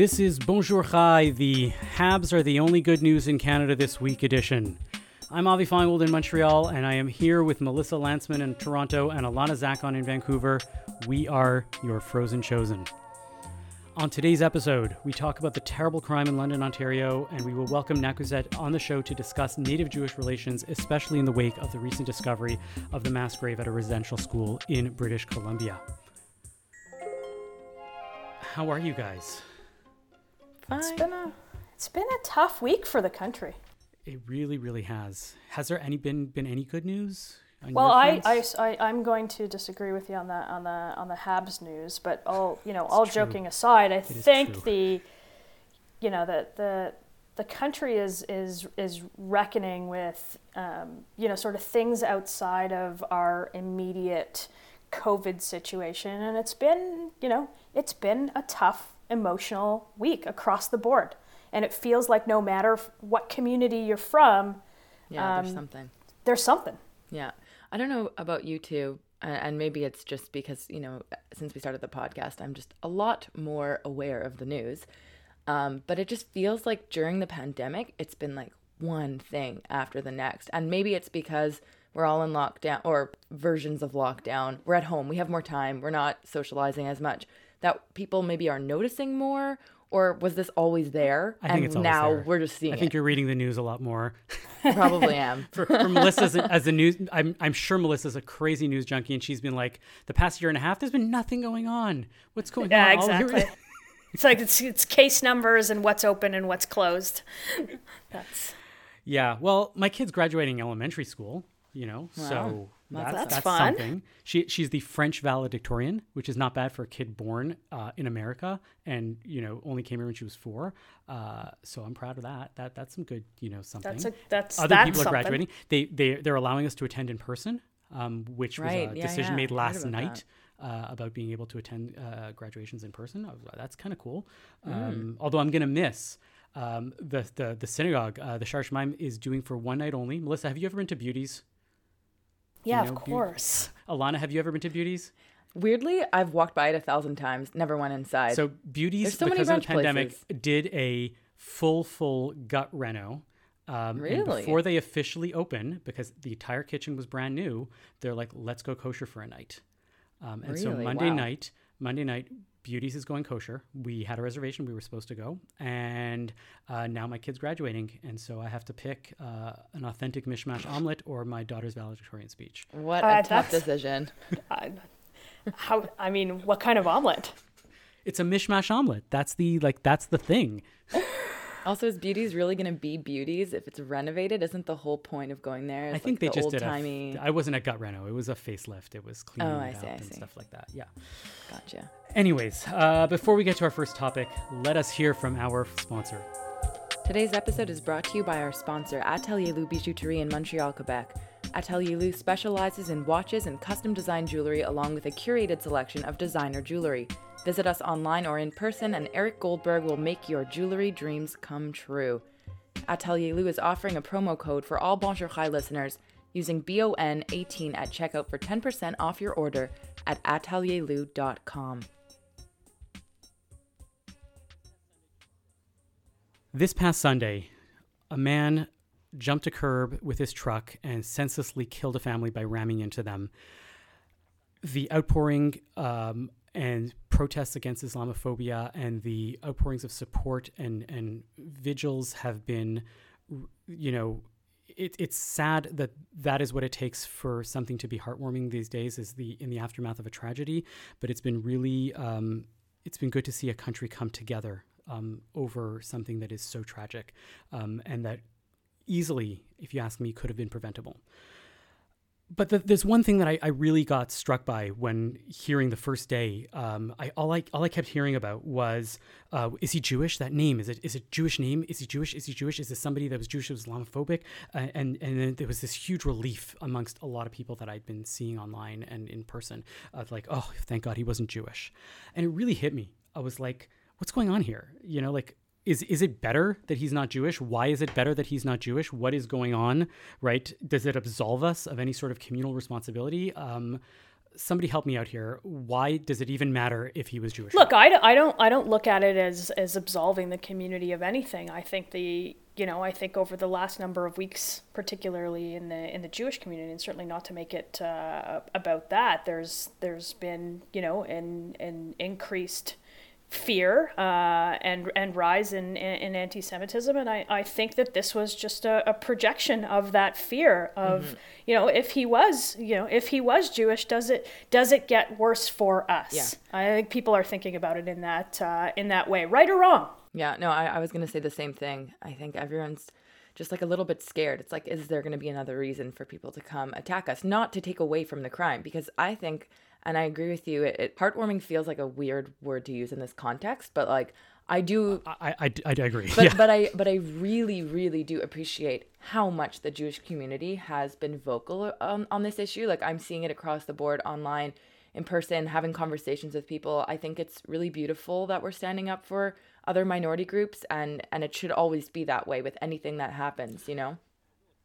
This is Bonjour Chai, the Habs are the only good news in Canada this week edition. I'm Avi Feingold in Montreal, and I am here with Melissa Lantsman in Toronto and Alana Zakon in Vancouver. We are your Frozen Chosen. On today's episode, we talk about the terrible crime in London, Ontario, and we will welcome Nakuset on the show to discuss Native Jewish relations, especially in the wake of the recent discovery of the mass grave at a residential school in British Columbia. How are you guys? It's been a it's been a tough week for the country. It really, really has. Has there any been been any good news? Well, I? I, I am going to disagree with you on the on the on the Habs news, but all you know, all true. joking aside, I is think the you know the the the country is is is reckoning with um, you know sort of things outside of our immediate COVID situation, and it's been you know it's been a tough emotional week across the board, and it feels like no matter what community you're from, Yeah, there's Um, something. there's something. Yeah. I don't know about you two, uh, and maybe it's just because, you know, since we started the podcast, I'm just a lot more aware of the news. Um, but it just feels like during the pandemic, it's been like one thing after the next. And maybe it's because we're all in lockdown or versions of lockdown. We're at home, we have more time, we're not socializing as much. That people maybe are noticing more, or was this always there? I think and it's always now there. we're just seeing I think it. you're reading the news a lot more. Probably am. for, for Melissa as a, as a news, I'm, I'm sure Melissa's a crazy news junkie, and she's been like, the past year and a half, there's been nothing going on. What's going Yeah, on? All here- exactly. it's like it's, it's case numbers and what's open and what's closed. That's yeah. Well, my kid's graduating elementary school. You know, so that's That's that's, something. She she's the French valedictorian, which is not bad for a kid born uh, in America, and you know only came here when she was four. Uh, so I'm proud of that. That that's some good you know something. that's a that's other that's people are graduating. They they they're allowing us to attend in person, um, which Right, was a yeah, decision yeah, made last about night uh, about being able to attend uh, graduations in person. Was that's kind of cool. Mm. Um, although I'm gonna miss. Um, the, the the synagogue, uh, the Shar Shemaim is doing for one night only. Melissa, have you ever been to Beauty's? Yeah, know, of be- course. Alana, have you ever been to Beauty's? Weirdly, I've walked by it a thousand times, never went inside. So Beauty's, so because of the pandemic, places. did a full full gut reno. Um, Really? before they officially open, because the entire kitchen was brand new, they're like, "Let's go kosher for a night." Um, and so Monday Wow. night, Monday night, Beauty's is going kosher. We had a reservation; we were supposed to go, and uh, now my kid's graduating, and so I have to pick uh, an authentic mishmash omelet or my daughter's valedictorian speech. what Uh, a tough decision. I, how I mean, what kind of omelet? It's a mishmash omelet. That's the like. That's the thing. Also, is Beauty's really going to be Beauty's if it's renovated? Isn't the whole point of going there? I is, think they the just did. timey. A, I wasn't a gut reno. It was a facelift. It was cleaning Oh, I see, I and see. stuff like that. Yeah. Gotcha. Anyways, uh, before we get to our first topic, let us hear from our sponsor. Today's episode is brought to you by our sponsor, Atelier Lou Bijouterie in Montreal, Quebec. Atelier Lou specializes in watches and custom designed jewelry along with a curated selection of designer jewelry. Visit us online or in person, and Eric Goldberg will make your jewelry dreams come true. Atelier Lou is offering a promo code for all Bonjour Chai listeners using BON18 at checkout for 10% off your order at atelierlou.com. This past Sunday, a man jumped a curb with his truck and senselessly killed a family by ramming into them. The outpouring um, and protests against Islamophobia and the outpourings of support and, and vigils have been, you know, it, it's sad that that is what it takes for something to be heartwarming these days is the in the aftermath of a tragedy but it's been really um, it's been good to see a country come together um, over something that is so tragic um, and that easily if you ask me could have been preventable but the, there's one thing that I, I really got struck by when hearing the first day. Um, I all I all I kept hearing about was, uh, is he Jewish? That name is it is it Jewish name? Is he Jewish? Is he Jewish? Is this somebody that was Jewish who was Islamophobic? Uh, and and then there was this huge relief amongst a lot of people that I'd been seeing online and in person of like, oh, thank God he wasn't Jewish, and it really hit me. I was like, what's going on here? You know, like is is it better that he's not Jewish? Why is it better that he's not Jewish? What is going on? Right? Does it absolve us of any sort of communal responsibility? Um, somebody help me out here. Why does it even matter if he was Jewish? Look, I, I don't I don't look at it as as absolving the community of anything. I think the you know I think over the last number of weeks, particularly in the in the Jewish community, and certainly not to make it uh, about that, there's there's been you know an an increased fear uh, and and rise in, in, anti-Semitism, and I, I think that this was just a, a projection of that fear of mm-hmm. you know if he was you know if he was Jewish, does it does it get worse for us? Yeah. I think people are thinking about it in that uh, in that way, right or wrong. Yeah, no, I, I was gonna say the same thing. I think everyone's just like a little bit scared. It's like, is there going to be another reason for people to come attack us? Not to take away from the crime, because I think and I agree with you. It, it, heartwarming feels like a weird word to use in this context, but like I do. I I, I, agree. But yeah. but I but I really really do appreciate how much the Jewish community has been vocal on on this issue. Like I'm seeing it across the board online, in person, having conversations with people. I think it's really beautiful that we're standing up for other minority groups, and and it should always be that way with anything that happens. You know.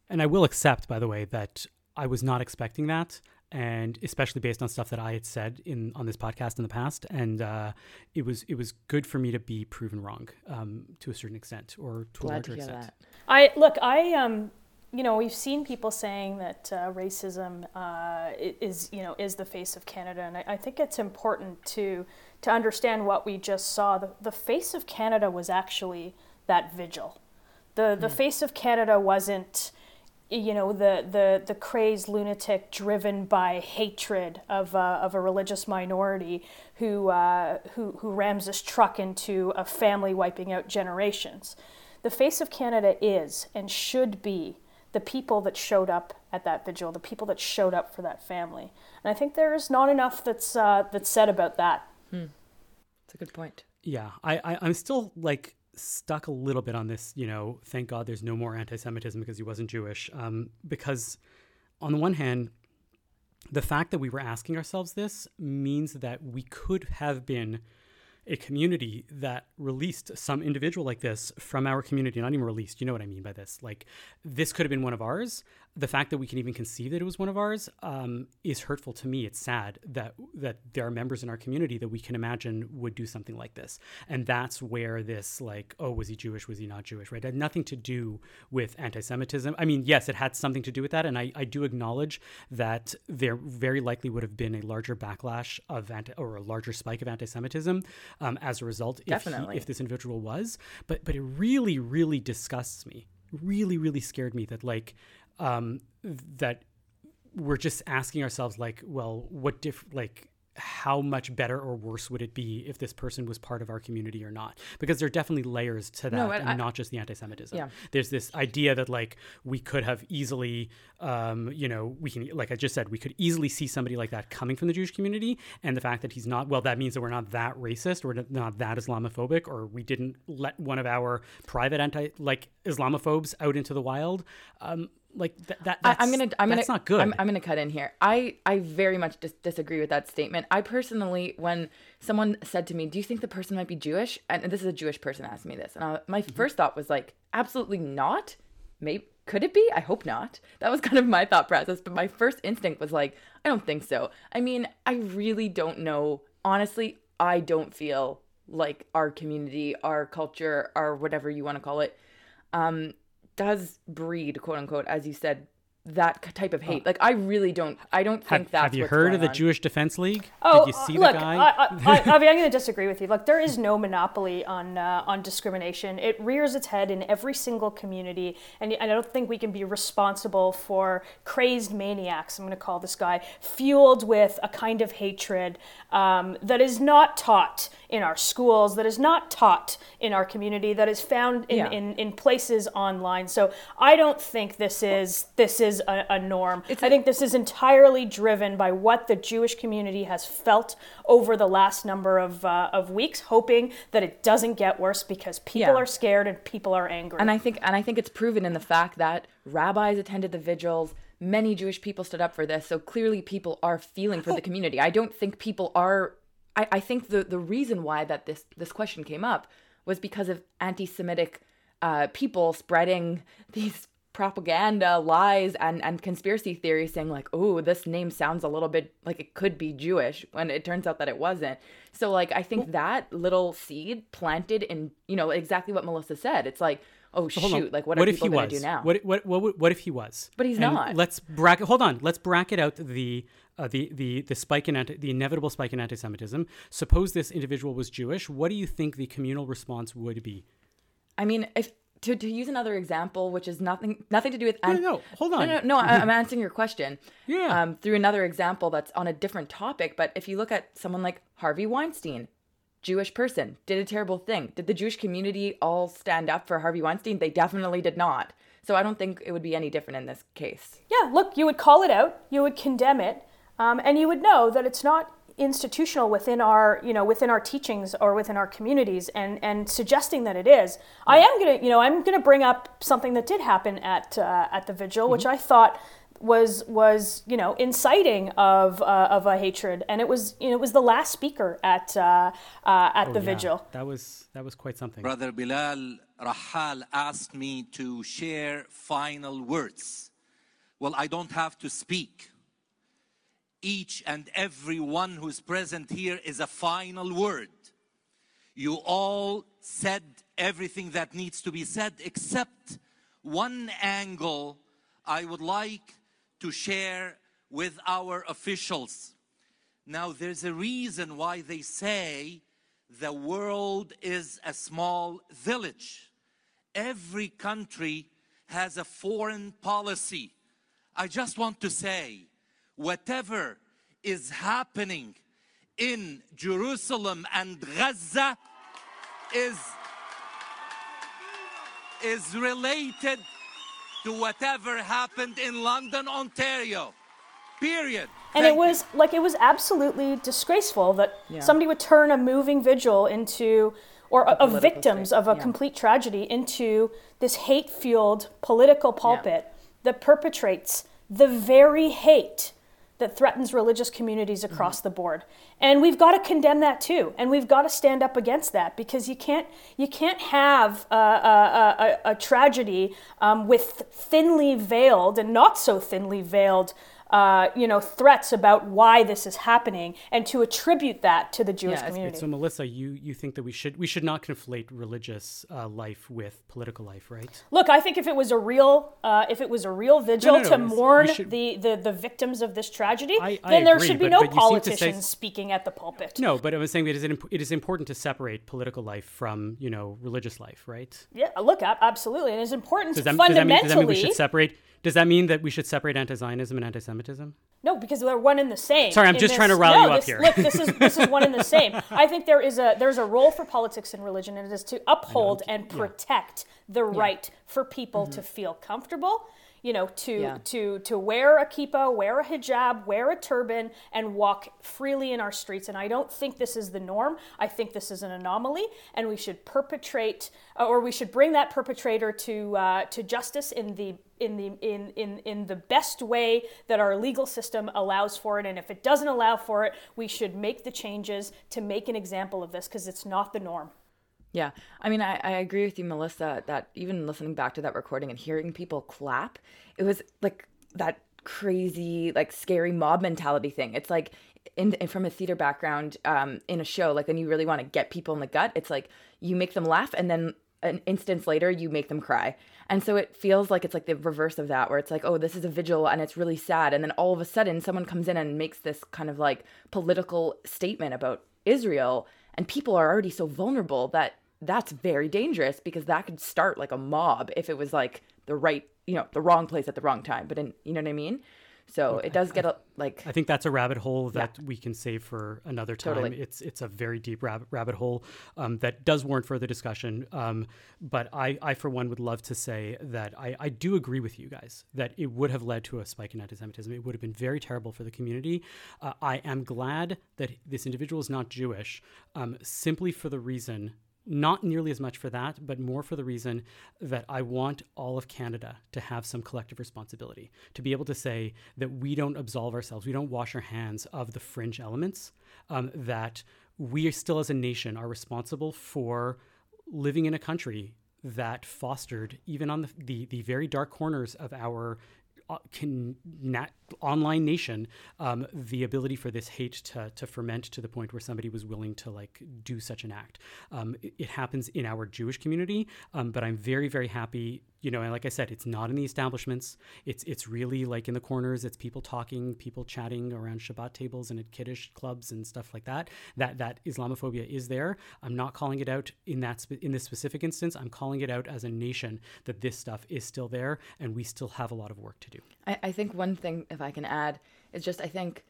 And I will accept, by the way, that I was not expecting that and especially based on stuff that I had said in on this podcast in the past. And uh, it was it was good for me to be proven wrong um, to a certain extent or to Glad a larger to extent. That. I look, I um, you know, we've seen people saying that uh, racism uh, is you know is the face of Canada, and I, I, think it's important to to understand what we just saw. The, the face of Canada was actually that vigil. The the mm. face of Canada wasn't you know the the the crazed lunatic driven by hatred of uh, of a religious minority who uh, who who rams this truck into a family wiping out generations. The face of Canada is and should be the people that showed up at that vigil, the people that showed up for that family, and I think there is not enough that's uh, that's said about that. Hmm. That's a good point. Yeah, I, I I'm still like stuck a little bit on this, you know, thank God there's no more anti Semitism because he wasn't Jewish. Um, because, on the one hand, the fact that we were asking ourselves this means that we could have been a community that released some individual like this from our community, not even released, you know what I mean by this. Like, this could have been one of ours, the fact that we can even conceive that it was one of ours um, is hurtful to me. It's sad that that there are members in our community that we can imagine would do something like this, and that's where this like, oh, was he Jewish? Was he not Jewish? Right? It had nothing to do with anti-Semitism. I mean, yes, it had something to do with that, and I, I do acknowledge that there very likely would have been a larger backlash of anti or a larger spike of anti-Semitism um, as a result. If, he, if this individual was, but but it really really disgusts me really really scared me that like um, that we're just asking ourselves like well what diff like how much better or worse would it be if this person was part of our community or not? Because there are definitely layers to that, no, and I, not just the anti-Semitism. Yeah. There's this idea that like we could have easily, um, you know, we can like I just said, we could easily see somebody like that coming from the Jewish community, and the fact that he's not, well, that means that we're not that racist, or not that Islamophobic, or we didn't let one of our private anti like Islamophobes out into the wild. Um, like th- that I, am gonna i'm gonna that's not good. I'm, I'm gonna cut in here. I i very much dis- disagree with that statement. I personally when someone said to me do you think the person might be jewish? And this is a jewish person asked me this and I, my mm-hmm. first thought was like absolutely not. Maybe could it be? I hope not. That was kind of my thought process but my first instinct was like i don't think so. I mean i really don't know. Honestly i don't feel like our community our culture our whatever you want to call it um does breed, quote unquote, as you said, that type of hate. Like I really don't. I don't think have, that's. Have you heard of the on. Jewish Defense League? Oh, Did you see look, the guy? I, I, I, I'm going to disagree with you. Look, there is no monopoly on uh, on discrimination. It rears its head in every single community, and I don't think we can be responsible for crazed maniacs. I'm going to call this guy fueled with a kind of hatred um, that is not taught in our schools, that is not taught in our community, that is found in, yeah. in, in places online. So I don't think this is this is a, a norm. It's I think this is entirely driven by what the Jewish community has felt over the last number of uh, of weeks, hoping that it doesn't get worse because people yeah. are scared and people are angry. And I think and I think it's proven in the fact that rabbis attended the vigils many Jewish people stood up for this. So clearly people are feeling for the community. I don't think people are I, I think the the reason why that this this question came up was because of anti-Semitic uh, people spreading these propaganda, lies, and, and conspiracy theories saying, like, oh, this name sounds a little bit like it could be Jewish when it turns out that it wasn't. So, like, I think that little seed planted in, you know, exactly what Melissa said. It's like, oh, So shoot, like, what, what are if people he going to do now? What, what, what, what if he was? But he's And not. Let's bracket. Hold on. Let's bracket out the uh, the the the spike in anti, the inevitable spike in anti-Semitism. Suppose this individual was Jewish. What do you think the communal response would be? I mean, if to, to use another example, which is nothing nothing to do with No, no, no. Hold on. No, no, no. I- I'm answering your question. Yeah. Um, through another example that's on a different topic, but if you look at someone like Harvey Weinstein, Jewish person, did a terrible thing. Did the Jewish community all stand up for Harvey Weinstein? They definitely did not. So I don't think it would be any different in this case. Yeah, look, you would call it out, you would condemn it, um, and you would know that it's not institutional within our, you know, within our teachings or within our communities, and and suggesting that it is. I am gonna, you know, I'm gonna bring up something that did happen at uh, at the vigil, which I thought was was you know inciting of uh, of a hatred, and it was you know it was the last speaker at uh, uh, at the Oh, Yeah, vigil. That was that was quite something. Brother Bilal Rahal asked me to share final words. Well, I don't have to speak. Each and every one who's present here is a final word. You all said everything that needs to be said, except one angle I would like to share with our officials. Now, there's a reason why they say the world is a small village. Every country has a foreign policy. I just want to say, whatever is happening in Jerusalem and Gaza is, is related to whatever happened in London, Ontario. Period. And Thank it you. was like it was absolutely disgraceful that Yeah. somebody would turn a moving vigil into or of political victims thing, of a yeah. complete tragedy into this hate-fueled political pulpit that perpetrates the very hate that threatens religious communities Mm-hmm. across the board. And we've got to condemn that too. And we've got to stand up against that because you can't you can't have a, a, a, a tragedy um, with thinly veiled and not so thinly veiled uh, you know threats about why this is happening and to attribute that to the Jewish it's community. So Melissa, you you think that we should we should not conflate religious uh, life with political life, right? Look, I think if it was a real, uh, if it was a real vigil no, no, to it's- mourn should- the, the, the victims of this tragedy, I- I then there agree, should be but- no but to say- politicians speaking at the pulpit. No, but I was saying it is imp- it is important to separate political life from you know religious life, right? Yeah, look, absolutely, and it's important Does that, does that mean does that mean we should separate? Does that mean that we should separate anti-Zionism and anti-Semitism? No, because they're one and the same. Sorry, I'm just this- trying to rile no, you up this- here. Look, this is this is one and the same. I think there is a there's a role for politics and religion, and it is to uphold and protect the right for people Mm-hmm. to feel comfortable. You know, to Yeah. to to wear a kippah, wear a hijab, wear a turban, and walk freely in our streets. And I don't think this is the norm. I think this is an anomaly, and we should perpetrate, uh, or we should bring that perpetrator to uh, to justice in the in the in, in in the best way that our legal system allows for it and if it doesn't allow for it we should make the changes to make an example of this because it's not the norm Yeah. I mean, I, I agree with you, Melissa, that even listening back to that recording and hearing people clap, it was like that crazy, like scary mob mentality thing. It's like, in, from a theater background, um, in a show, like when you really want to get people in the gut, it's like you make them laugh and then an instance later you make them cry. And so it feels like it's like the reverse of that, where it's like, oh, this is a vigil and it's really sad. And then all of a sudden, someone comes in and makes this kind of like political statement about Israel. And people are already so vulnerable that that's very dangerous because that could start like a mob if it was like the right, you know, the wrong place at the wrong time. But in, you know what I mean? So it does get a, like, I think that's a rabbit hole that we can save for another time. Totally. It's it's a very deep rabbit rabbit hole um, that does warrant further discussion. Um, but I, I for one would love to say that I, I do agree with you guys that it would have led to a spike in anti-Semitism. It would have been very terrible for the community. Uh, I am glad that this individual is not Jewish, um, simply for the reason not nearly as much for that, but more for the reason that I want all of Canada to have some collective responsibility, to be able to say that we don't absolve ourselves, we don't wash our hands of the fringe elements, um, that we still as a nation are responsible for living in a country that fostered, even on the, the, the very dark corners of our can nat- online nation um, the ability for this hate to, to ferment to the point where somebody was willing to like do such an act. Um, it, it, happens in our Jewish community, um, but I'm very very happy you know, and like I said, it's not in the establishments. It's it's really like in the corners. It's people talking, people chatting around Shabbat tables and at kiddush clubs and stuff like that. That that Islamophobia is there. I'm not calling it out in that spe- in this specific instance. I'm calling it out as a nation that this stuff is still there, and we still have a lot of work to do. I, I think one thing, if I can add, is just I think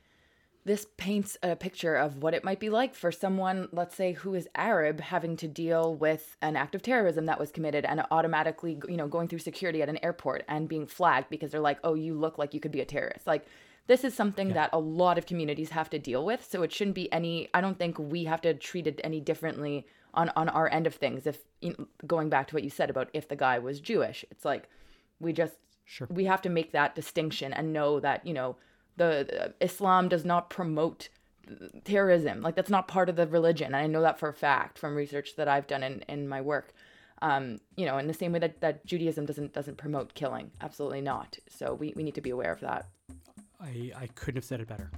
this paints a picture of what it might be like for someone, let's say, who is Arab, having to deal with an act of terrorism that was committed and automatically, you know, going through security at an airport and being flagged because they're like, oh, you look like you could be a terrorist. Like, this is something yeah. that a lot of communities have to deal with. So it shouldn't be any, I don't think we have to treat it any differently on, on our end of things. If, you know, going back to what you said about if the guy was Jewish, it's like, we just, sure. we have to make that distinction and know that, you know, the, Islam does not promote terrorism. Like that's not part of the religion. And I know that for a fact from research that I've done in, in my work. Um, you know, in the same way that, that Judaism doesn't doesn't promote killing. Absolutely not. So we, we need to be aware of that. I, I couldn't have said it better.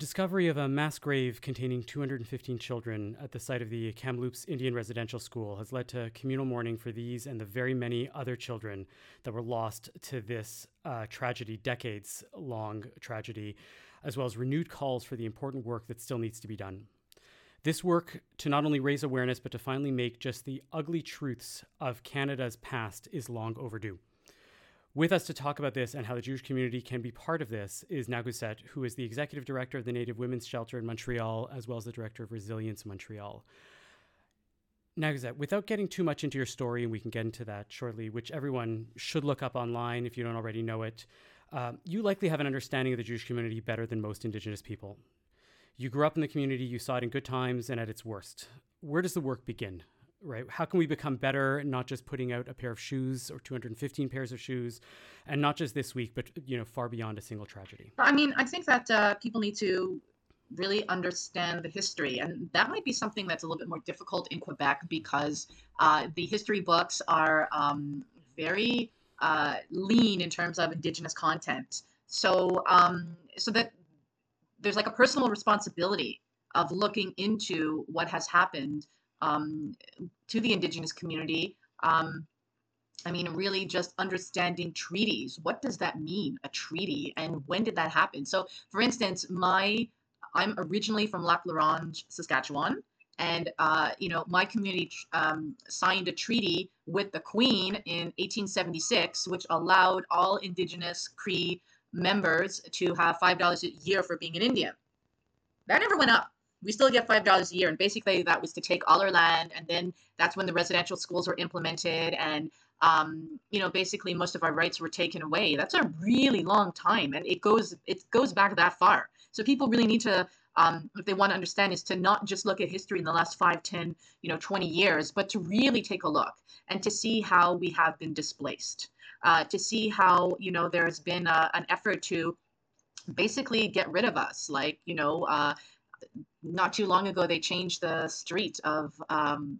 Discovery of a mass grave containing 215 children at the site of the Kamloops Indian Residential School has led to communal mourning for these and the very many other children that were lost to this uh, tragedy, decades long tragedy, as well as renewed calls for the important work that still needs to be done. This work to not only raise awareness, but to finally make just the ugly truths of Canada's past is long overdue. With us to talk about this and how the Jewish community can be part of this is Nakuset, who is the executive director of the Native Women's Shelter in Montreal, as well as the director of Resilience Montreal. Nakuset, without getting too much into your story, and we can get into that shortly, which everyone should look up online if you don't already know it, uh, you likely have an understanding of the Jewish community better than most Indigenous people. You grew up in the community, you saw it in good times and at its worst. Where does the work begin? Right? How can we become better, not just putting out a pair of shoes or 215 pairs of shoes, and not just this week, but you know, far beyond a single tragedy? I mean, I think that uh, people need to really understand the history, and that might be something that's a little bit more difficult in Quebec because uh, the history books are um, very uh, lean in terms of Indigenous content. So, um, so that there's like a personal responsibility of looking into what has happened um, to the indigenous community. Um, I mean, really just understanding treaties. What does that mean, a treaty, and when did that happen? So, for instance, my I'm originally from Lac La Ronge, Saskatchewan, and uh, you know my community um, signed a treaty with the Queen in 1876, which allowed all Indigenous Cree members to have five dollars a year for being an Indian. That never went up we still get five dollars a year and basically that was to take all our land and then that's when the residential schools were implemented and um, you know basically most of our rights were taken away. That's a really long time and it goes it goes back that far. So people really need to um, if they want to understand is to not just look at history in the last 5 10 you know 20 years but to really take a look and to see how we have been displaced uh, to see how you know there's been a, an effort to basically get rid of us like you know uh, not too long ago they changed the street of um,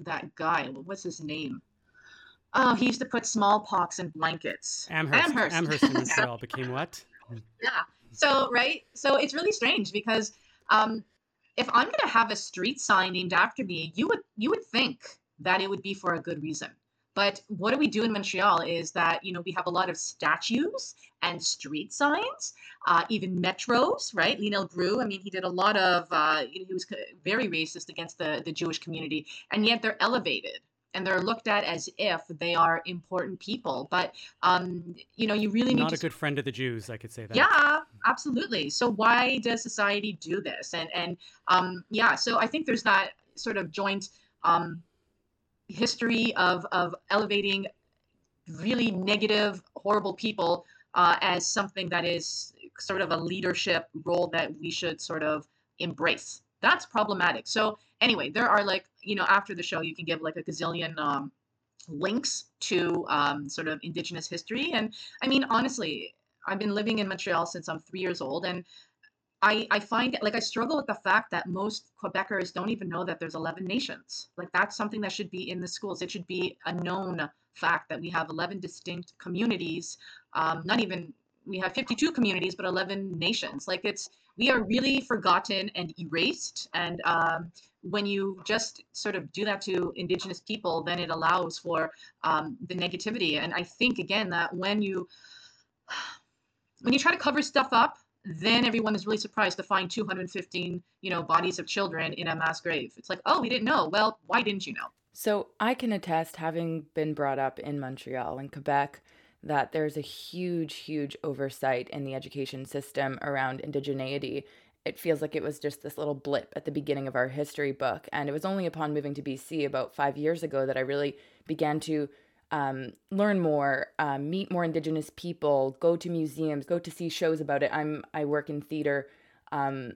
that guy. What's his name? Oh, he used to put smallpox in blankets. Amherst. Amherst, Amherst in Montreal became what? Yeah. So right. So it's really strange because um, if I'm going to have a street sign named after me, you would you would think that it would be for a good reason. But what do we do in Montreal is that, you know, we have a lot of statues and street signs, uh, even metros, right? Lionel Groulx, I mean, he did a lot of, uh, he was very racist against the, the Jewish community, and yet they're elevated and they're looked at as if they are important people. But um, you know, you really need not to... a good friend of the Jews. I could say that. Yeah, absolutely. So why does society do this? And and um, yeah, so I think there's that sort of joint um, history of of elevating really negative, horrible people uh, as something that is sort of a leadership role that we should sort of embrace. that's problematic. So anyway, there are like you know after the show you can give like a gazillion um, links to um, sort of indigenous history, and I mean honestly, I've been living in Montreal since I'm three years old, and I, I find like I struggle with the fact that most Quebecers don't even know that there's 11 nations. Like that's something that should be in the schools. It should be a known fact that we have 11 distinct communities. Um, not even we have 52 communities, but 11 nations. Like it's we are really forgotten and erased. And um, when you just sort of do that to Indigenous people, then it allows for um, the negativity. And I think again that when you when you try to cover stuff up then everyone is really surprised to find 215 you know bodies of children in a mass grave. It's like oh we didn't know. Well why didn't you know? So i can attest having been brought up in montreal and quebec that there's a huge huge oversight in the education system around indigeneity. It feels like it was just this little blip at the beginning of our history book and it was only upon moving to bc about five years ago that i really began to um, learn more, um, meet more Indigenous people, go to museums, go to see shows about it. I'm I work in theater, um,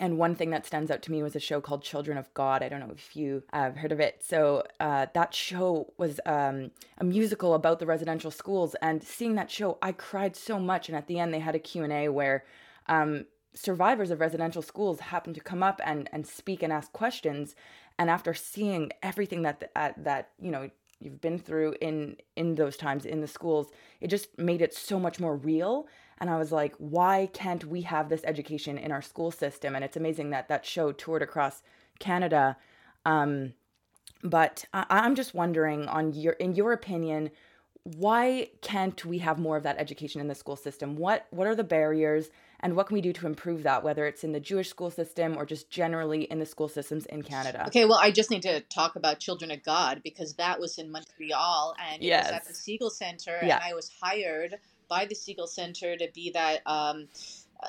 and one thing that stands out to me was a show called Children of God. I don't know if you have heard of it. So uh, that show was um, a musical about the residential schools, and seeing that show, I cried so much. And at the end, they had a Q and A where um, survivors of residential schools happened to come up and and speak and ask questions. And after seeing everything that uh, that you know you've been through in in those times in the schools it just made it so much more real. And i was like why can't we have this education in our school system? And it's amazing that that show toured across canada. Um, but I, i'm just wondering on your in your opinion why can't we have more of that education in the school system? What what are the barriers and what can we do to improve that whether it's in the jewish school system or just generally in the school systems in canada okay well i just need to talk about children of god because that was in montreal and yes. it was at the Segal center yeah. and i was hired by the Segal center to be that um, uh,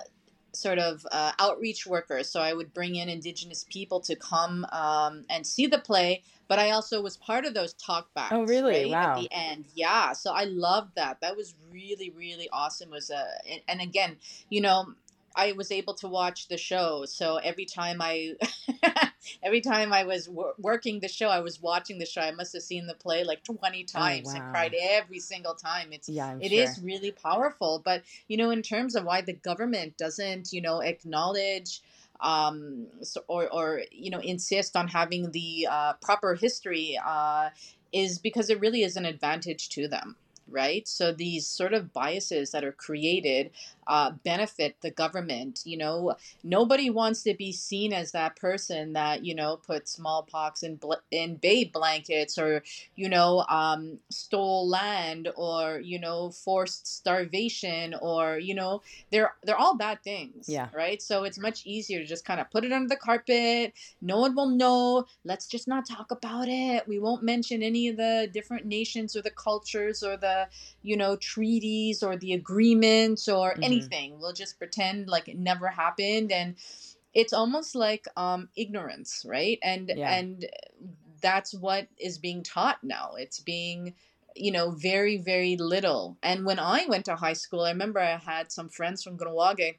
sort of uh, outreach worker. So I would bring in Indigenous people to come um, and see the play, but I also was part of those talkbacks. Oh, really? Right, wow. At the end, yeah. So I loved that. That was really, really awesome. It was uh, a and, again, you know, I was able to watch the show. So every time I, every time I was wor- working the show, I was watching the show. I must have seen the play like twenty oh, times oh, wow. and cried every single time. It's yeah, I'm it sure. is really powerful. But you know, in terms of why the government doesn't, you know, acknowledge um, so, or, or you know insist on having the uh, proper history uh, is because it really is an advantage to them right? So these sort of biases that are created uh, benefit the government. You know, nobody wants to be seen as that person that you know put smallpox in bl- in babe blankets or you know um, stole land or you know forced starvation or you know they're they're all bad things. Yeah. Right. So it's much easier to just kind of put it under the carpet. No one will know. Let's just not talk about it. We won't mention any of the different nations or the cultures or the you know treaties or the agreements or mm-hmm. anything we'll just pretend like it never happened and it's almost like um ignorance right and yeah. and that's what is being taught now it's being you know very very little and when i went to high school i remember i had some friends from Kahnawake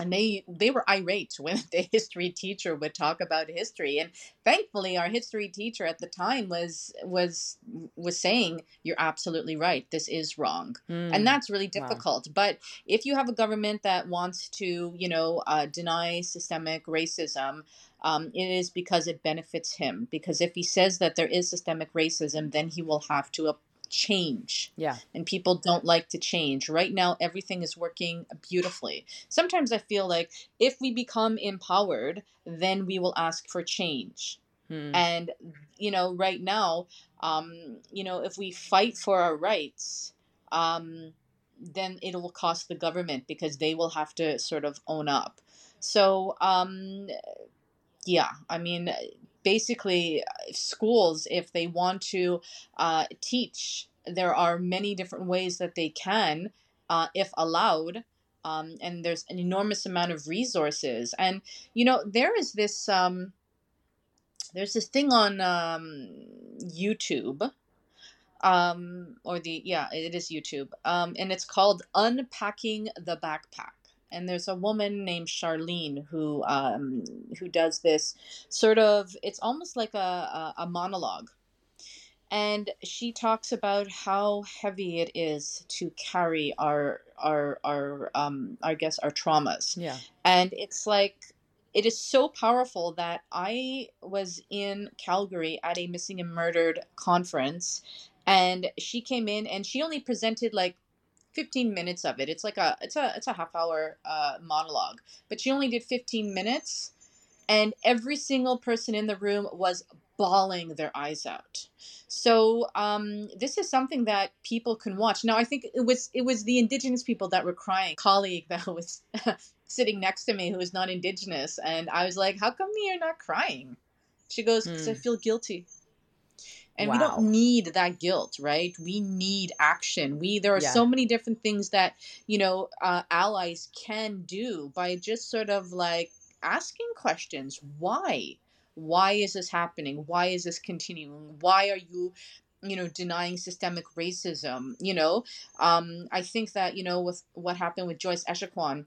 and they they were irate when the history teacher would talk about history. And thankfully our history teacher at the time was was was saying you're absolutely right. This is wrong. Mm. and that's really difficult. Wow. but if you have a government that wants to you know uh, deny systemic racism um, it is because it benefits him. Because if he says that there is systemic racism then he will have to change. Yeah. And people don't like to change. Right now, everything is working beautifully. Sometimes I feel like if we become empowered, then we will ask for change. Hmm. And, you know, right now, um, you know, if we fight for our rights, um, then it will cost the government because they will have to sort of own up. So, um, yeah, I mean, basically schools if they want to uh, teach there are many different ways that they can uh, if allowed um, and there's an enormous amount of resources. And you know there is this um, there's this thing on um, youtube um, or the yeah it is youtube um, and it's called unpacking the backpack and there's a woman named Charlene who um, who does this sort of. It's almost like a, a, a monologue, and she talks about how heavy it is to carry our our our um I guess our traumas. Yeah. And it's like it is so powerful that I was in Calgary at a missing and murdered conference and she came in and she only presented like 15 minutes of it. It's like a it's a it's a half hour uh, monologue, but she only did 15 minutes, and every single person in the room was bawling their eyes out. So um, this is something that people can watch. Now I think it was it was the indigenous people that were crying. colleague that was sitting next to me who was not indigenous, and I was like, "How come you're not crying?" She goes, "Because I Hmm. feel guilty." And we don't need that guilt right? We need action. We there are Yeah. so many different things that you know uh, allies can do by just sort of like asking questions. Why? Why is this happening? Why is this continuing? Why are you you know denying systemic racism? You know um i think that you know with what happened with joyce Echaquan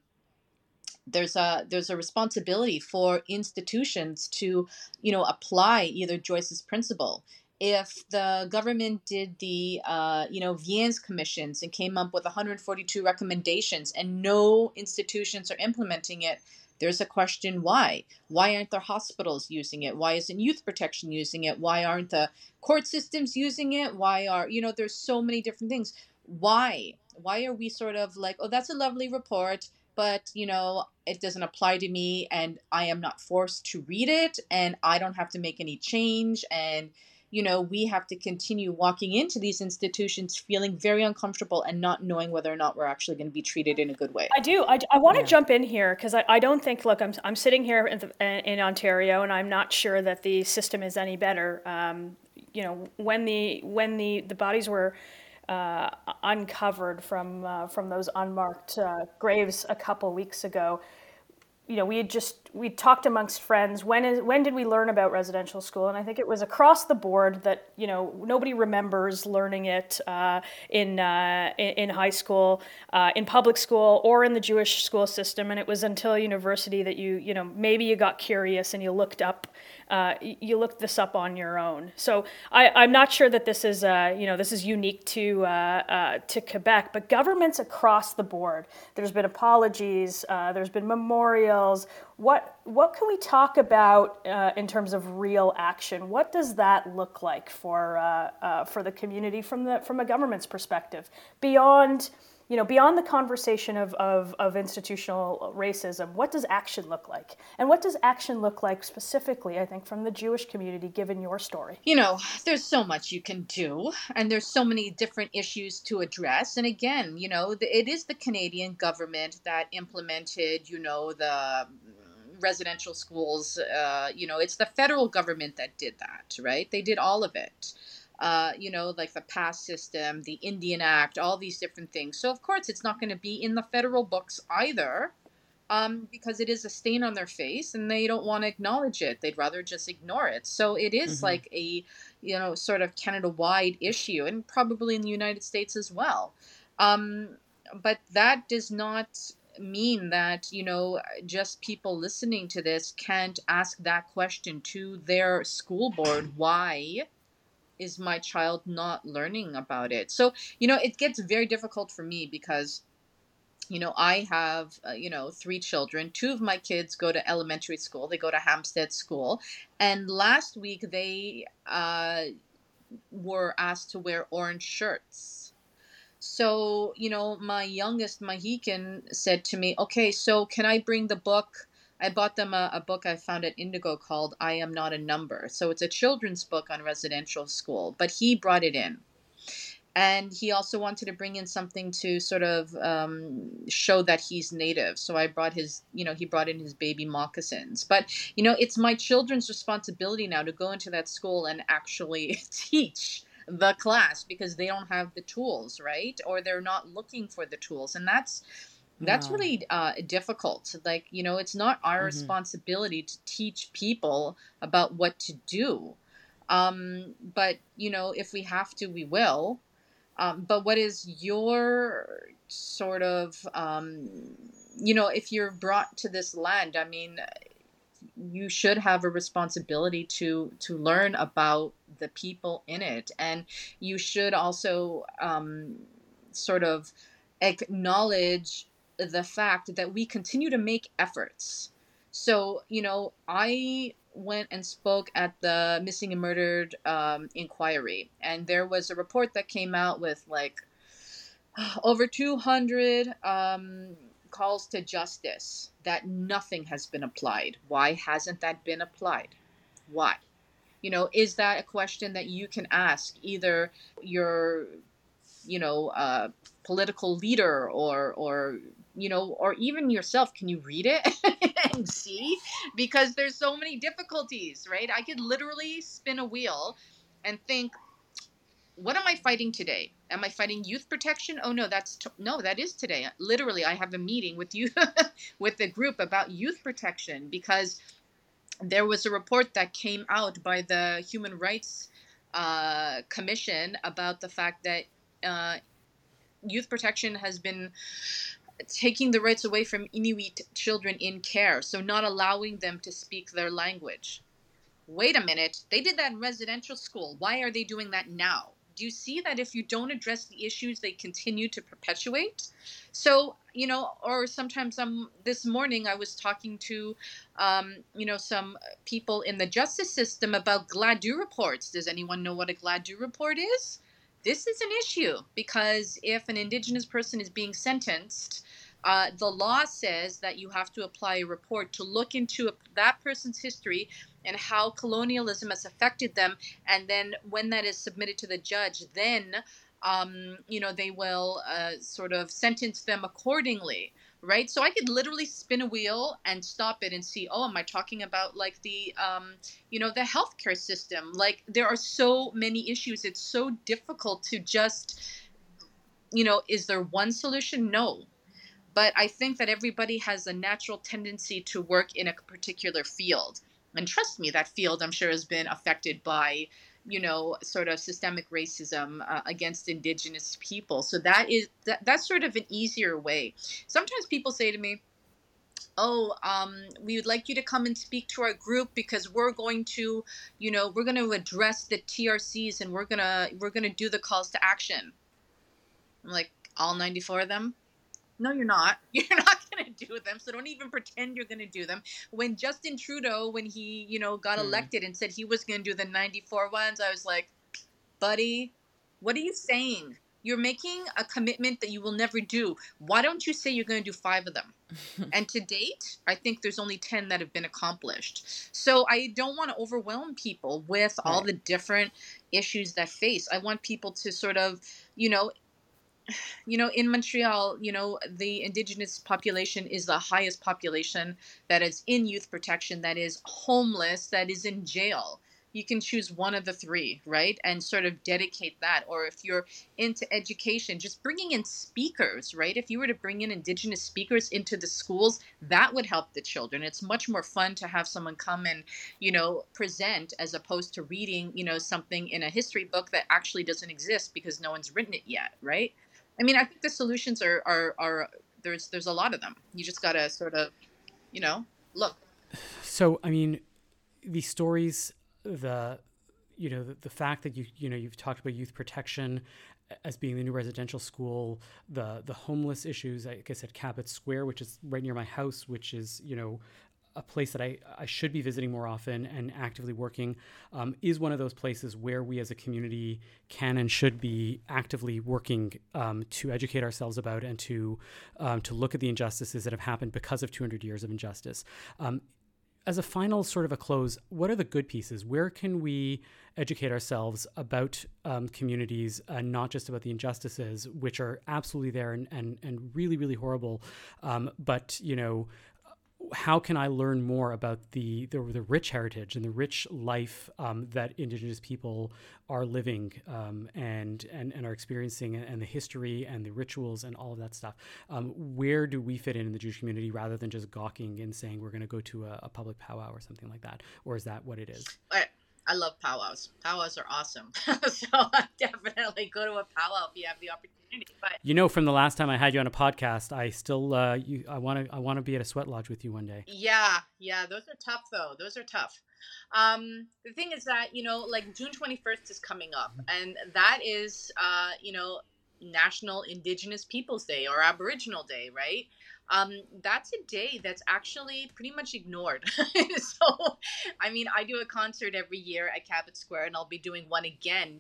there's a there's a responsibility for institutions to you know apply either joyce's principle if the government did the uh, you know Viens commissions and came up with 142 recommendations and no institutions are implementing it there's a question why. Why aren't their hospitals using it? Why isn't youth protection using it? Why aren't the court systems using it? Why are you know there's so many different things. Why? Why are we sort of like oh that's a lovely report but you know it doesn't apply to me and i am not forced to read it and i don't have to make any change and you know we have to continue walking into these institutions feeling very uncomfortable and not knowing whether or not we're actually going to be treated in a good way I do. I, I want to Yeah. jump in here because I, I don't think, look, I'm, I'm sitting here in, the, in Ontario and I'm not sure that the system is any better. Um, you know, when the, when the, the bodies were uh, uncovered from, uh, from those unmarked uh, graves a couple weeks ago, you know, we had just we talked amongst friends. When is when did we learn about residential school? And I think it was across the board that you know nobody remembers learning it uh, in, uh, in high school, uh, in public school, or in the Jewish school system. And it was until university that you you know maybe you got curious and you looked up. Uh, you look this up on your own. So I, I'm not sure that this is, uh, you know, this is unique to uh, uh, to Quebec, but governments across the board. There's been apologies. Uh, there's been memorials. What what can we talk about in terms of real action? What does that look like for for the community from the from a government's perspective beyond? You know, beyond the conversation of, of, of institutional racism, what does action look like? And what does action look like specifically, I think, from the Jewish community, given your story? you know there's so much you can do and there's so many different issues to address and again you know it is the canadian government that implemented you know the residential schools uh, you know it's the federal government that did that right they did all of it uh, you know like the pass system the indian act all these different things so of course it's not going to be in the federal books either um, because it is a stain on their face and they don't want to acknowledge it. They'd rather just ignore it. So it is Mhm. like a, you know, sort of Canada wide issue and probably in the United States as well. Um, but that does not mean that, you know, just people listening to this can't ask that question to their school board. Why? Is my child not learning about it? So, you know, it gets very difficult for me because you know i have uh, you know three children. Two of my kids go to elementary school. They go to hampstead school. And last week they uh, were asked to wear orange shirts. So you know my youngest mohican said to me okay so can i bring the book i bought them a, a book i found at indigo called i am not a number. So it's a children's book on residential school but he brought it in. And he also wanted to bring in something to sort of um, show that he's native. So i brought his you know he brought in his baby moccasins. But you know it's my children's responsibility now to go into that school and actually teach the class because they don't have the tools right? Or they're not looking for the tools. And that's that's No. really uh, difficult like you know it's not our Mhm. responsibility to teach people about what to do um, but you know if we have to we will um, but what is your sort of um, you know, if you're brought to this land, I mean, you should have a responsibility to to learn about the people in it, and you should also um, sort of acknowledge the fact that we continue to make efforts. So, you know, I went and spoke at the missing and murdered um, inquiry, and there was a report that came out with like over 200 um, calls to justice that nothing has been applied. Why hasn't that been applied? Why? You know, is that a question that you can ask either your, you know, uh, political leader or or you know, or even yourself? Can you read it and see? Because there's so many difficulties, right? I could literally spin a wheel and think, what am I fighting today? Am I fighting youth protection? Oh no, that's t- no, that is today. Literally, I have a meeting with you with the group about youth protection because there was a report that came out by the Human Rights uh, Commission about the fact that uh, youth protection has been taking the rights away from Inuit children in care, so not allowing them to speak their language. Wait a minute, they did that in residential school. Why are they doing that now? do you see that if you don't address the issues they continue to perpetuate so you know or sometimes um this morning i was talking to um you know some people in the justice system about Gladue reports does anyone know what a Gladue report is this is an issue because if an indigenous person is being sentenced uh, the law says that you have to apply a report to look into a, that person's history and how colonialism has affected them. And then when that is submitted to the judge, then um, you know they will uh, sort of sentence them accordingly right? So i could literally spin a wheel and stop it and see oh am i talking about like the um, you know the healthcare system? Like there are so many issues. It's so difficult to just you know is there one solution? No. But i think that everybody has a natural tendency to work in a particular field. And trust me, that field I'm sure has been affected by, you know, sort of systemic racism uh, against indigenous people. So that is that, that's sort of an easier way. Sometimes people say to me, oh um, we would like you to come and speak to our group because we're going to you know we're going to address the trcs and we're going to we're going to do the calls to action i'm like all 94 of them no, you're not. You're not going to do them. So don't even pretend you're going to do them. When Justin Trudeau, when he, you know, got mm. elected and said he was going to do the 94 ones, I was like, buddy, what are you saying? You're making a commitment that you will never do. Why don't you say you're going to do five of them? and to date, I think there's only 10 that have been accomplished. So I don't want to overwhelm people with right. all the different issues that face. I want people to sort of, you know, you know, in Montreal, you know, the indigenous population is the highest population that is in youth protection, that is homeless, that is in jail. You can choose one of the three, right? And sort of dedicate that. Or if you're into education, just bringing in speakers, right? If you were to bring in indigenous speakers into the schools, that would help the children. It's much more fun to have someone come and, you know, present as opposed to reading, you know, something in a history book that actually doesn't exist because no one's written it yet, right? I mean, I think the solutions are are are there's there's a lot of them. You just gotta sort of, you know, look. So I mean, these stories, the you know the, the fact that you you know you've talked about youth protection as being the new residential school, the the homeless issues. I guess at Cabot Square, which is right near my house, which is you know a place that I, I should be visiting more often and actively working um, is one of those places where we as a community can and should be actively working um, to educate ourselves about and to um, to look at the injustices that have happened because of 200 years of injustice. Um, as a final sort of a close, what are the good pieces? Where can we educate ourselves about um, communities and not just about the injustices, which are absolutely there and, and, and really, really horrible, um, but, you know, how can I learn more about the, the, the rich heritage and the rich life um, that Indigenous people are living um, and, and and are experiencing, and the history and the rituals and all of that stuff? Um, where do we fit in in the Jewish community rather than just gawking and saying we're going to go to a, a, public powwow or something like that? Or is that what it is? I, I love powwows. Powwows are awesome. so definitely go to a powwow if you have the opportunity opportunity. But You know, from the last time I had you on a podcast, I still uh, you I want to I want to be at a sweat lodge with you one day. yeah, yeah, those are tough though. Those are tough. Um, the thing is that you know, like June twenty first is coming up, and that is uh, you know National Indigenous Peoples Day or Aboriginal Day, right? Um, that's a day that's actually pretty much ignored. so, I mean, I do a concert every year at Cabot Square, and I'll be doing one again,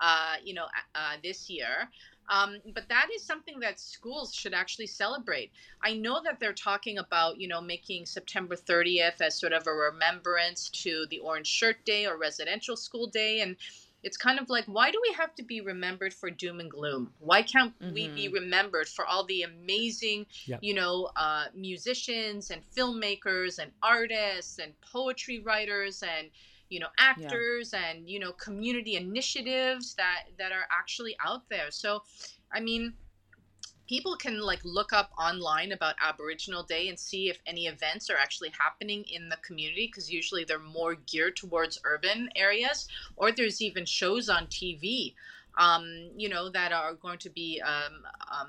uh, you know, uh, this year. Um, but that is something that schools should actually celebrate. I know that they're talking about, you know, making September 30th as sort of a remembrance to the Orange Shirt Day or Residential School Day, and it's kind of like why do we have to be remembered for doom and gloom why can't we be remembered for all the amazing Yep. you know uh, musicians and filmmakers and artists and poetry writers and you know actors and you know community initiatives that that are actually out there. So i mean people can like look up online about aboriginal day and see if any events are actually happening in the community because usually they're more geared towards urban areas or there's even shows on tv um, you know that are going to be um, um,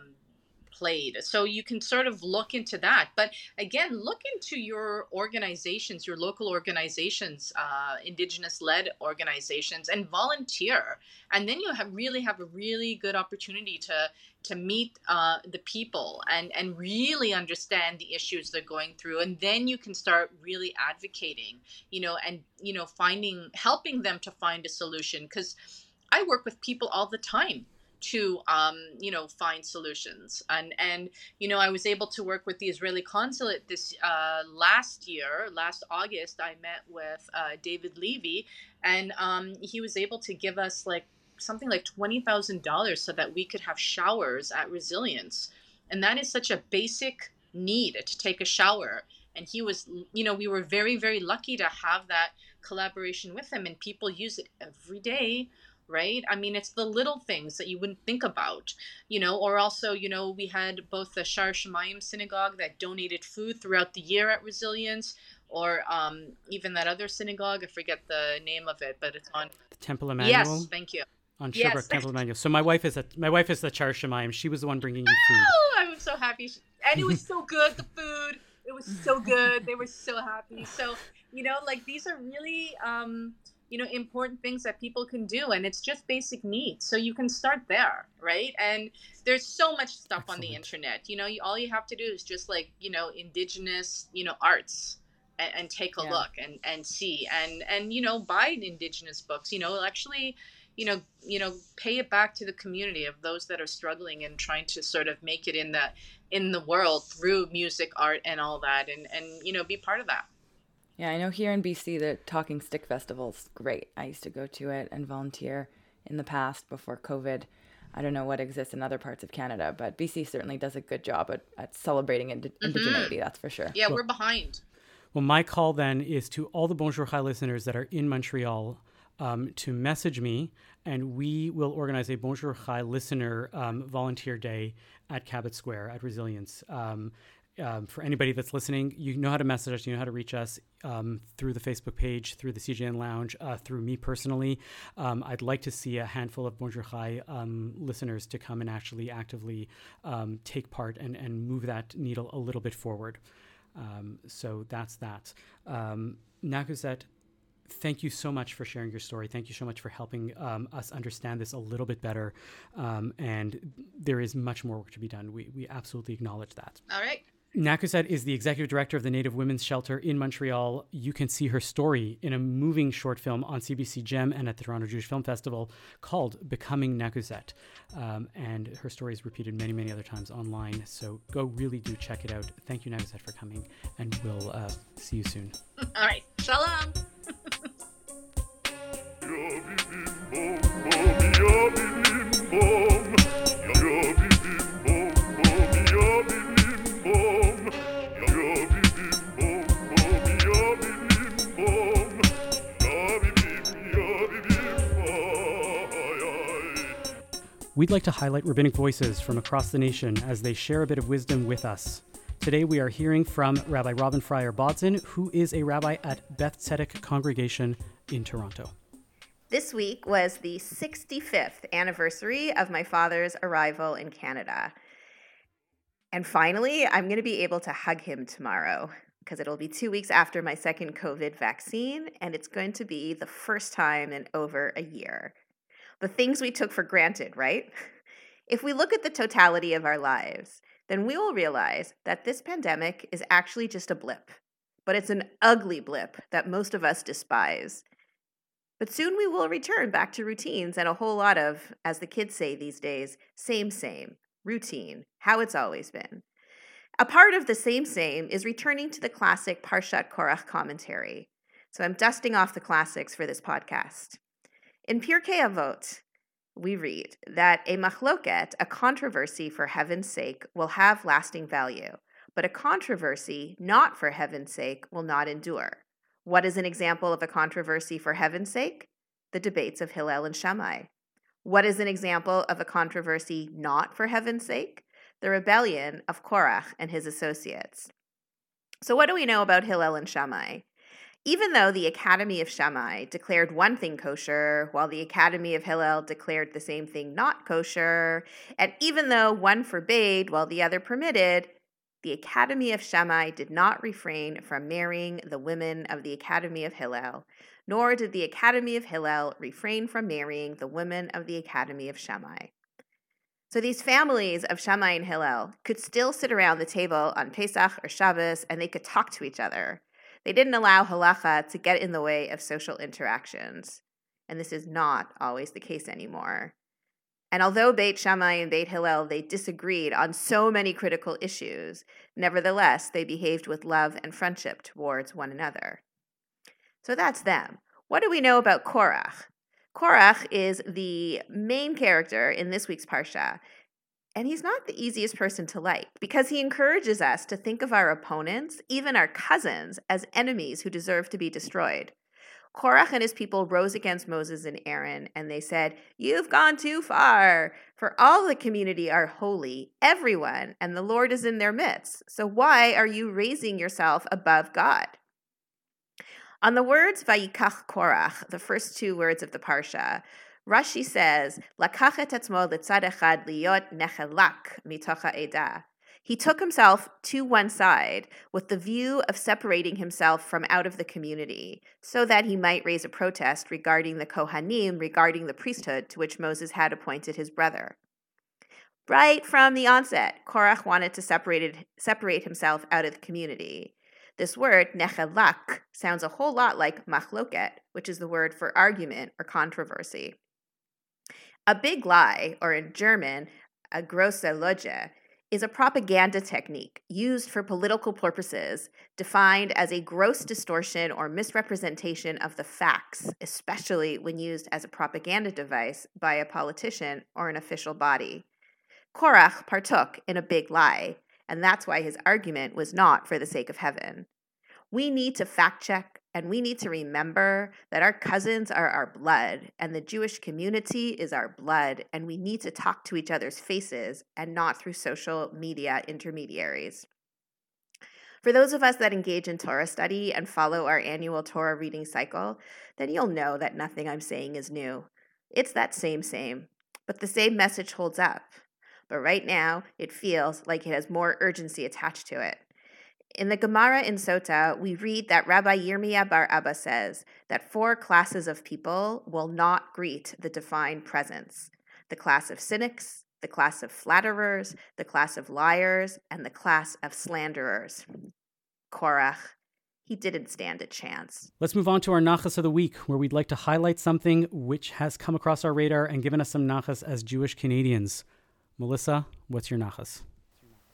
played. So you can sort of look into that. But again look into your organizations your local organizations uh, indigenous led organizations and volunteer. And then you have really have a really good opportunity to to meet uh, the people and and really understand the issues they're going through. And then you can start really advocating you know and you know finding helping them to find a solution. Because i work with people all the time to um, you know find solutions. And and you know i was able to work with the israeli consulate this uh, last year last august i met with uh, david levy and um, he was able to give us like something like $20000 so that we could have showers at resilience. And that is such a basic need to take a shower. And he was you know we were very very lucky to have that collaboration with him and people use it every day right i mean it's the little things that you wouldn't think about you know or also you know we had both the shar shemayim synagogue that donated food throughout the year at resilience or um, even that other synagogue i forget the name of it but it's on The Temple Emanu-El yes thank you on Sherbrooke Temple Emanu-El. So my wife is a my wife is the Char Shemayim. She was the one bringing you food. Oh, I'm so happy. She- And it was so good, the food. It was so good. They were so happy. So, you know, like these are really um, you know, important things that people can do and it's just basic needs. So you can start there, right? And there's so much stuff on the internet. You know, you, all you have to do is just like, you know, indigenous, you know, arts and, and take a Yeah. look and and see and and you know, buy indigenous books, you know, actually you know you know pay it back to the community of those that are struggling and trying to sort of make it in the in the world through music art and all that and and you know be part of that Yeah, I know here in BC the Talking Stick Festival's great. I used to go to it and volunteer in the past before COVID. I don't know what exists in other parts of Canada, but BC certainly does a good job at, at celebrating indi- indigeneity, that's for sure. yeah we're behind Well, my call then is to all the Bonjour Chai listeners that are in Montreal um, to message me, and we will organize a Bonjour Chai listener um, volunteer day at Cabot Square at Resilience. Um, um, for anybody that's listening, you know how to message us, you know how to reach us um, through the Facebook page, through the CJN Lounge, uh, through me personally. Um, I'd like to see a handful of Bonjour Chai um, listeners to come and actually actively um, take part and, and move that needle a little bit forward. Um, so that's that. Um, Nakuset, thank you so much for sharing your story. Thank you so much for helping um, us understand this a little bit better. Um, and there is much more work to be done. We, we absolutely acknowledge that. all right Nakuset is the executive director of the Native Women's Shelter in Montreal. You can see her story in a moving short film on CBC Gem and at the Toronto Jewish Film Festival called Becoming Nakuset. Um, and her story is repeated many, many other times online. So go really do check it out. Thank you, Nakuset, for coming, and we'll uh, see you soon. all right shalom We'd like to highlight rabbinic voices from across the nation as they share a bit of wisdom with us. Today we are hearing from Rabbi Robyn Fryer Bodzin, who is a rabbi at Beth Tzedec Congregation in Toronto. This week was the 65th anniversary of my father's arrival in Canada. And finally, I'm going to be able to hug him tomorrow because it'll be two weeks after my second COVID vaccine, and it's going to be the first time in over a year. The things we took for granted, right? If we look at the totality of our lives, then we will realize that this pandemic is actually just a blip, but it's an ugly blip that most of us despise. But soon we will return back to routines and a whole lot of, as the kids say these days, same, same, routine, how it's always been. A part of the same, same is returning to the classic Parshat Korach commentary. So I'm dusting off the classics for this podcast. In Pirkei Avot, we read that a machloket, a controversy for heaven's sake, will have lasting value, but a controversy not for heaven's sake will not endure. What is an example of a controversy for heaven's sake? The debates of Hillel and Shammai. What is an example of a controversy not for heaven's sake? The rebellion of Korach and his associates. So, what do we know about Hillel and Shammai? Even though the Academy of Shammai declared one thing kosher, while the Academy of Hillel declared the same thing not kosher, and even though one forbade while the other permitted, the Academy of Shammai did not refrain from marrying the women of the Academy of Hillel, nor did the Academy of Hillel refrain from marrying the women of the Academy of Shammai. So these families of Shammai and Hillel could still sit around the table on Pesach or Shabbos and they could talk to each other. They didn't allow halacha to get in the way of social interactions. And this is not always the case anymore. And although Beit Shammai and Beit Hillel they disagreed on so many critical issues, nevertheless they behaved with love and friendship towards one another. So that's them. What do we know about Korach? Korach is the main character in this week's parsha, and he's not the easiest person to like because he encourages us to think of our opponents, even our cousins, as enemies who deserve to be destroyed. Korach and his people rose against Moses and Aaron, and they said, You've gone too far, for all the community are holy, everyone, and the Lord is in their midst. So why are you raising yourself above God? On the words Vayikach Korach, the first two words of the Parsha, Rashi says, Lakach et etzmo liot nechelak mitocha. He took himself to one side with the view of separating himself from out of the community, so that he might raise a protest regarding the Kohanim, regarding the priesthood to which Moses had appointed his brother. Right from the onset, Korach wanted to separate, separate himself out of the community. This word, nechelak, sounds a whole lot like machloket, which is the word for argument or controversy. A big lie, or in German, a grosse Lüge, is a propaganda technique used for political purposes, defined as a gross distortion or misrepresentation of the facts, especially when used as a propaganda device by a politician or an official body. Korach partook in a big lie, and that's why his argument was not for the sake of heaven. We need to fact check and we need to remember that our cousins are our blood, and the Jewish community is our blood, and we need to talk to each other's faces and not through social media intermediaries. For those of us that engage in Torah study and follow our annual Torah reading cycle, then you'll know that nothing I'm saying is new. It's that same, same, but the same message holds up. But right now, it feels like it has more urgency attached to it. In the Gemara in Sota, we read that Rabbi Yirmiyah bar Abba says that four classes of people will not greet the divine presence the class of cynics, the class of flatterers, the class of liars, and the class of slanderers. Korach, he didn't stand a chance. Let's move on to our nachas of the week, where we'd like to highlight something which has come across our radar and given us some nachas as Jewish Canadians. Melissa, what's your nachas?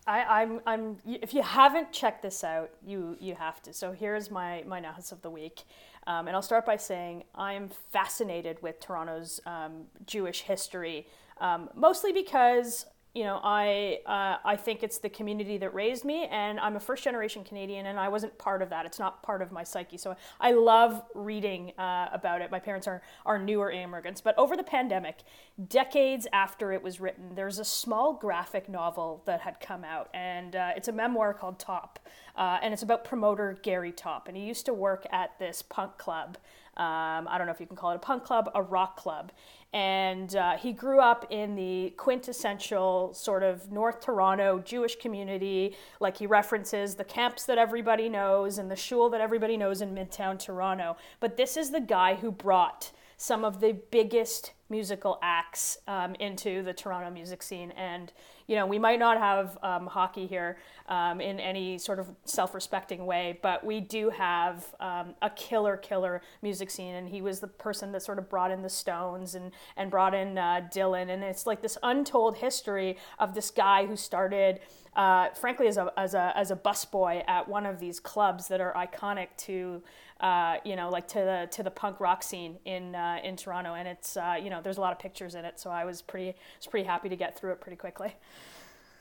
I, I'm, I'm, if you haven't checked this out, you, you have to. So here's my, my nachas of the week. Um, and I'll start by saying I'm fascinated with Toronto's um, Jewish history, um, mostly because you know, I uh, I think it's the community that raised me, and I'm a first generation Canadian, and I wasn't part of that. It's not part of my psyche. So I love reading uh, about it. My parents are are newer immigrants, but over the pandemic, decades after it was written, there's a small graphic novel that had come out, and uh, it's a memoir called Top, uh, and it's about promoter Gary Topp, and he used to work at this punk club Um, I don't know if you can call it a punk club, a rock club. And uh, he grew up in the quintessential sort of North Toronto Jewish community. Like he references the camps that everybody knows and the shul that everybody knows in Midtown Toronto. But this is the guy who brought some of the biggest musical acts um, into the Toronto music scene. And, you know, we might not have um, hockey here um, in any sort of self respecting way, but we do have um, a killer, killer music scene. And he was the person that sort of brought in the Stones and, and brought in uh, Dylan. And it's like this untold history of this guy who started. Uh, frankly, as a, as a, as a busboy at one of these clubs that are iconic to uh, you know, like to the to the punk rock scene in uh, in Toronto, and it's uh, you know, there's a lot of pictures in it, so I was pretty was pretty happy to get through it pretty quickly.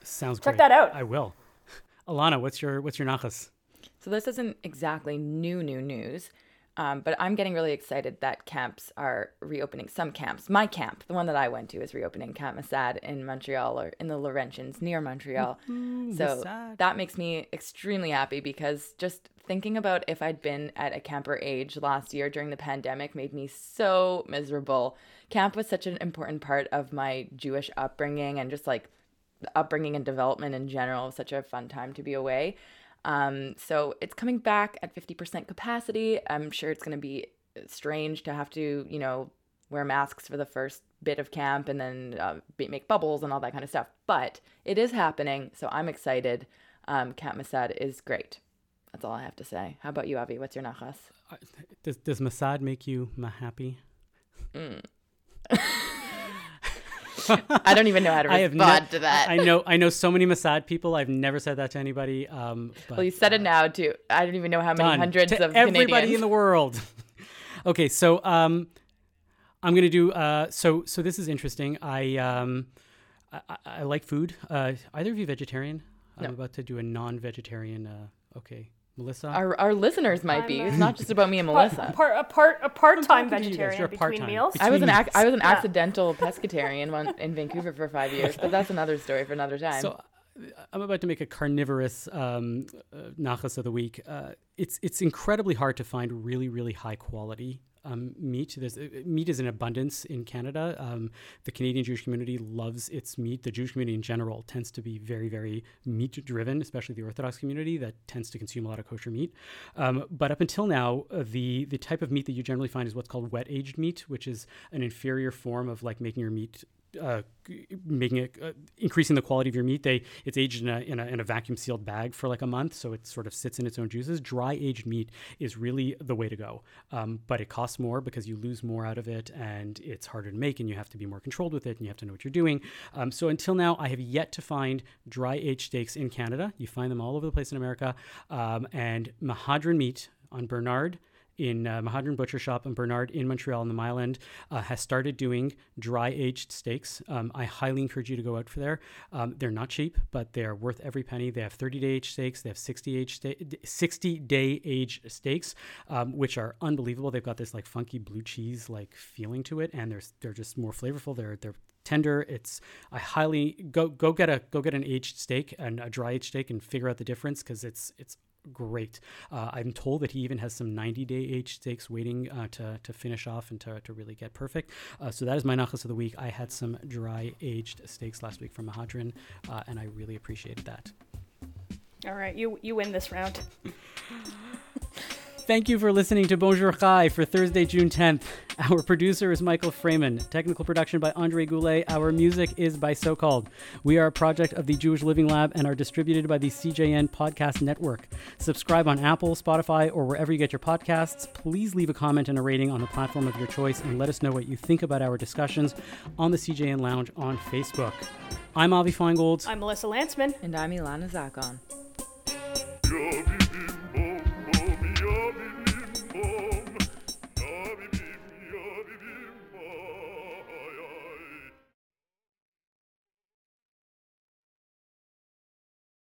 Sounds Check great. that out. I will. Alana, what's your what's your nachas? So this isn't exactly new new news, um, but I'm getting really excited that camps are reopening. Some camps, my camp, the one that I went to, is reopening Camp Masad in Montreal or in the Laurentians near Montreal. so Masad. that makes me extremely happy because just thinking about if I'd been at a camper age last year during the pandemic made me so miserable. Camp was such an important part of my Jewish upbringing and just like upbringing and development in general. Such a fun time to be away. Um, so it's coming back at 50% capacity. I'm sure it's going to be strange to have to, you know, wear masks for the first bit of camp and then uh, be- make bubbles and all that kind of stuff. But it is happening, so I'm excited. Um, Camp Masad is great. That's all I have to say. How about you, Avi? What's your nachas? Does does Masad make you ma happy? I don't even know how to I have respond ne- to that. I know I know so many Masad people. I've never said that to anybody. Um, but, well, you said it uh, now too. I don't even know how many done. hundreds to of everybody Canadians. in the world. okay, so um, I'm gonna do. Uh, so so this is interesting. I um, I, I- like food. Uh, either of you vegetarian? I'm about to do a non-vegetarian. Uh, okay, Melissa. our, our listeners might be. I'm, uh, It's not just about me and Melissa. part, a part a part time talking to you guys. vegetarian You're between part-time. meals. I was an ac- I was an Yeah. accidental pescatarian one in Vancouver for five years, but that's another story for another time. So uh, I'm about to make a carnivorous um, uh, nachas of the week. Uh, it's it's incredibly hard to find really really high quality um, meat. There's uh, meat is in abundance in Canada. Um, the Canadian Jewish community loves its meat. The Jewish community in general tends to be very very meat driven, especially the Orthodox community that tends to consume a lot of kosher meat. Um, but up until now, uh, the the type of meat that you generally find is what's called wet aged meat, which is an inferior form of like making your meat uh, making it uh, increasing the quality of your meat. They it's aged in a, in a in a vacuum sealed bag for like a month, so it sort of sits in its own juices. Dry aged meat is really the way to go, um, but it costs more because you lose more out of it, and it's harder to make, and you have to be more controlled with it, and you have to know what you're doing. Um, so until now, I have yet to find dry aged steaks in Canada. You find them all over the place in America, um, and Mehadrin Meat on Bernard in uh, Mehadrin Butcher Shop in Bernard in Montreal in the Mile End uh, has started doing dry aged steaks. Um, I highly encourage you to go out for there. Um, they're not cheap, but they are worth every penny. They have 30 day aged steaks. They have 60 age sta- 60 day aged steaks, um, which are unbelievable. They've got this like funky blue cheese like feeling to it, and they're they're just more flavorful. They're they're tender. It's I highly go go get a go get an aged steak and a dry aged steak and figure out the difference because it's it's great. Uh, I'm told that he even has some 90 day aged steaks waiting uh, to, to finish off and to, to really get perfect. Uh, so that is my nachas of the week. I had some dry aged steaks last week from Mehadrin, uh, and I really appreciated that. All right, you you win this round. Thank you for listening to Bonjour Chai for Thursday, June 10th. Our producer is Michael Fraiman. Technical production by Andre Goulet. Our music is by So Called. We are a project of the Jewish Living Lab and are distributed by the CJN Podcast Network. Subscribe on Apple, Spotify, or wherever you get your podcasts. Please leave a comment and a rating on the platform of your choice and let us know what you think about our discussions on the CJN Lounge on Facebook. I'm Avi Feingold. I'm Melissa Lantsman. and I'm Ilana Zakon. Your